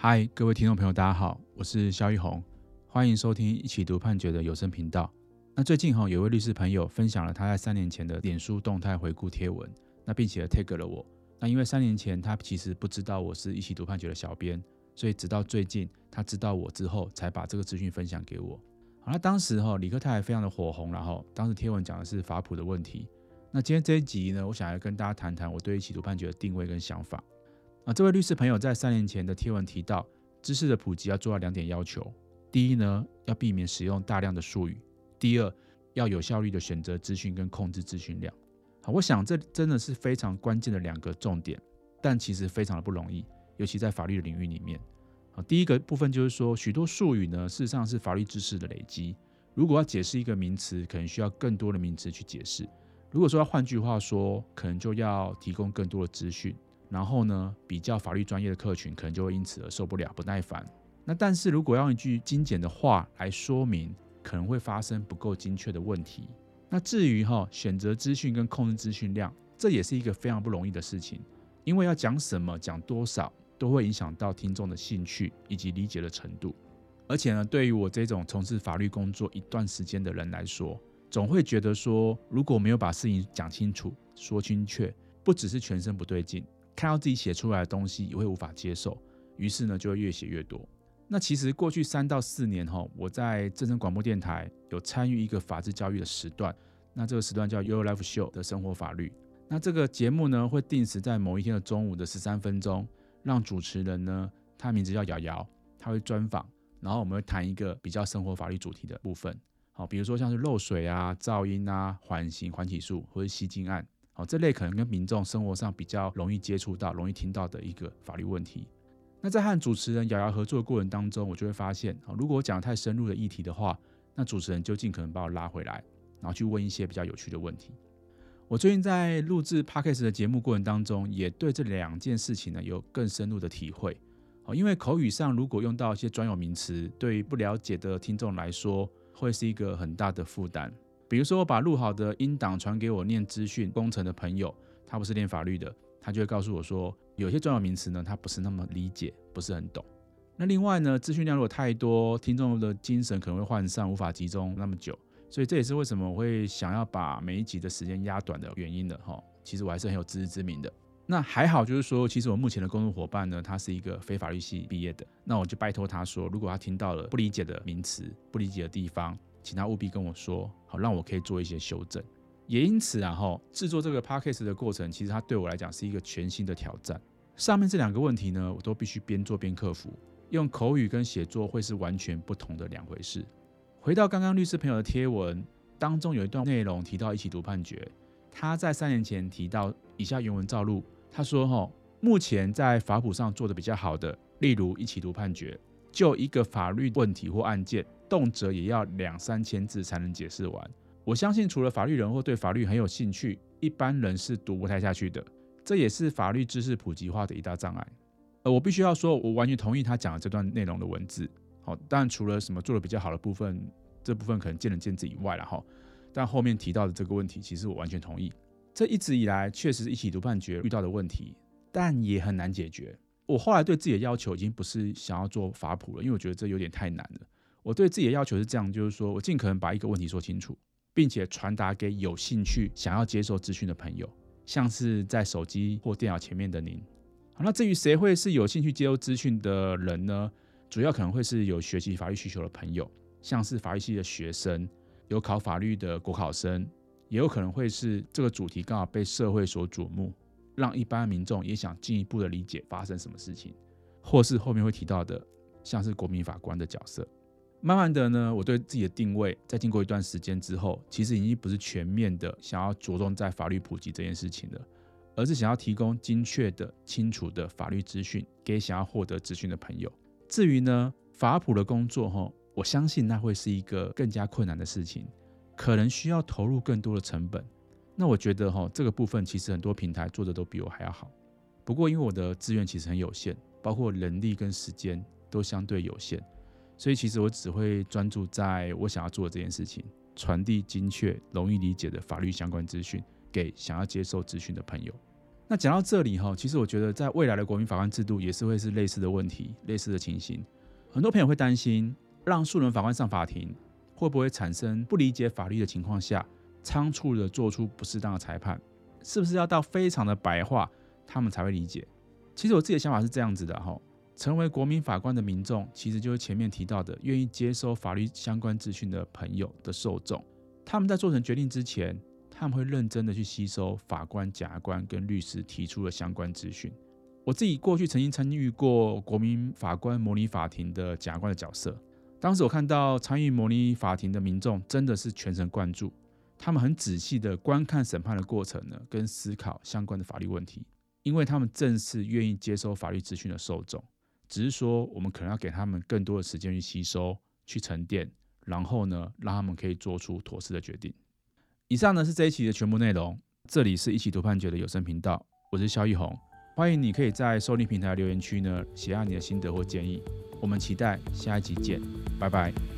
嗨，各位听众朋友，大家好，我是萧奕弘，欢迎收听一起读判决的有声频道。那最近哈，有位律师朋友分享了他在三年前的脸书动态回顾贴文，那并且 tag 了我。那因为三年前他其实不知道我是一起读判决的小编，所以直到最近他知道我之后，才把这个资讯分享给我。好，那当时哈，李克泰非常的火红，然后当时贴文讲的是法普的问题。那今天这一集呢，我想要跟大家谈谈我对一起读判决的定位跟想法。啊，这位律师朋友在三年前的贴文提到，知识的普及要做到两点要求：第一呢，要避免使用大量的术语。第二，要有效率的选择资讯跟控制资讯量。好，我想这真的是非常关键的两个重点，但其实非常的不容易，尤其在法律的领域里面。啊，第一个部分就是说，许多术语呢，事实上是法律知识的累积。如果要解释一个名词，可能需要更多的名词去解释。如果说要换句话说，可能就要提供更多的资讯。然后呢，比较法律专业的客群可能就会因此而受不了、不耐烦。那但是如果用一句精简的话来说明，可能会发生不够精确的问题。那至于哈选择资讯跟控制资讯量，这也是一个非常不容易的事情，因为要讲什么、讲多少，都会影响到听众的兴趣以及理解的程度。而且呢，对于我这种从事法律工作一段时间的人来说，总会觉得说，如果没有把事情讲清楚、说清确，不只是全身不对劲，看到自己写出来的东西也会无法接受，于是呢就会越写越多。那其实过去三到四年哈，我在正声广播电台有参与一个法制教育的时段，那这个时段叫 Your Life Show 的生活法律。那这个节目呢，会定时在某一天的中午的十三分钟，让主持人呢，他名字叫瑶瑶，他会专访，然后我们会谈一个比较生活法律主题的部分，好，比如说像是漏水啊、噪音啊、缓刑缓起诉或者吸金案，好，这类可能跟民众生活上比较容易接触到、容易听到的一个法律问题。那在和主持人瑶瑶合作的过程当中，我就会发现，啊，如果我讲得太深入的议题的话，那主持人就尽可能把我拉回来，然后去问一些比较有趣的问题。我最近在录制 Podcast 的节目过程当中，也对这两件事情呢有更深入的体会。哦，因为口语上如果用到一些专有名词，对于不了解的听众来说，会是一个很大的负担。比如说，我把录好的音档传给我念资讯工程的朋友，他不是念法律的。他就会告诉我说，有些专有名词呢，他不是那么理解，不是很懂。那另外呢，资讯量如果太多，听众的精神可能会涣散，无法集中那么久。所以这也是为什么我会想要把每一集的时间压短的原因的哈。其实我还是很有自知之明的。那还好，就是说，其实我目前的工作伙伴呢，他是一个非法律系毕业的。那我就拜托他说，如果他听到了不理解的名词、不理解的地方，请他务必跟我说，好，让我可以做一些修正。也因此啊，哈，制作这个 podcast 的过程，其实它对我来讲是一个全新的挑战。上面这两个问题呢，我都必须边做边克服。用口语跟写作会是完全不同的两回事。回到刚刚律师朋友的贴文当中，有一段内容提到一起读判决。他在三年前提到以下原文照录，他说：“哈，目前在法普上做的比较好的，例如一起读判决，就一个法律问题或案件，动辄也要两三千字才能解释完。”我相信，除了法律人或对法律很有兴趣，一般人是读不太下去的。这也是法律知识普及化的一大障碍。呃，我必须要说，我完全同意他讲的这段内容的文字。好，但除了什么做的比较好的部分，这部分可能见仁见智以外了哈。但后面提到的这个问题，其实我完全同意。这一直以来确实是一起读判决遇到的问题，但也很难解决。我后来对自己的要求已经不是想要做法普了，因为我觉得这有点太难了。我对自己的要求是这样，就是说我尽可能把一个问题说清楚。并且传达给有兴趣、想要接受资讯的朋友，像是在手机或电脑前面的您。好，那至于谁会是有兴趣接受资讯的人呢？主要可能会是有学习法律需求的朋友，像是法律系的学生，有考法律的国考生，也有可能会是这个主题刚好被社会所瞩目，让一般民众也想进一步的理解发生什么事情，或是后面会提到的，像是国民法官的角色。慢慢的呢，我对自己的定位，在经过一段时间之后，其实已经不是全面的想要着重在法律普及这件事情了，而是想要提供精确的、清楚的法律资讯给想要获得资讯的朋友。至于呢，法普的工作哈，我相信那会是一个更加困难的事情，可能需要投入更多的成本。那我觉得哈，这个部分其实很多平台做的都比我还要好。不过因为我的资源其实很有限，包括人力跟时间都相对有限。所以其实我只会专注在我想要做的这件事情，传递精确、容易理解的法律相关资讯给想要接受资讯的朋友。那讲到这里哈，其实我觉得在未来的国民法官制度也是会是类似的问题、类似的情形。很多朋友会担心，让素人法官上法庭会不会产生不理解法律的情况下，仓促的做出不适当的裁判？是不是要到非常的白话，他们才会理解？其实我自己的想法是这样子的哈，成为国民法官的民众，其实就是前面提到的，愿意接收法律相关资讯的朋友的受众。他们在做成决定之前，他们会认真的去吸收法官、检察官跟律师提出的相关资讯。我自己过去曾经参与过国民法官模拟法庭的检察官的角色，当时我看到参与模拟法庭的民众真的是全神贯注，他们很仔细的观看审判的过程呢，跟思考相关的法律问题，因为他们正是愿意接收法律资讯的受众。只是说我们可能要给他们更多的时间去吸收、去沉淀，然后呢，让他们可以做出妥适的决定。以上呢是这一期的全部内容。这里是一起读判决的有声频道，我是萧奕弘，欢迎你可以在收听平台留言区呢写下你的心得或建议。我们期待下一集见，拜拜。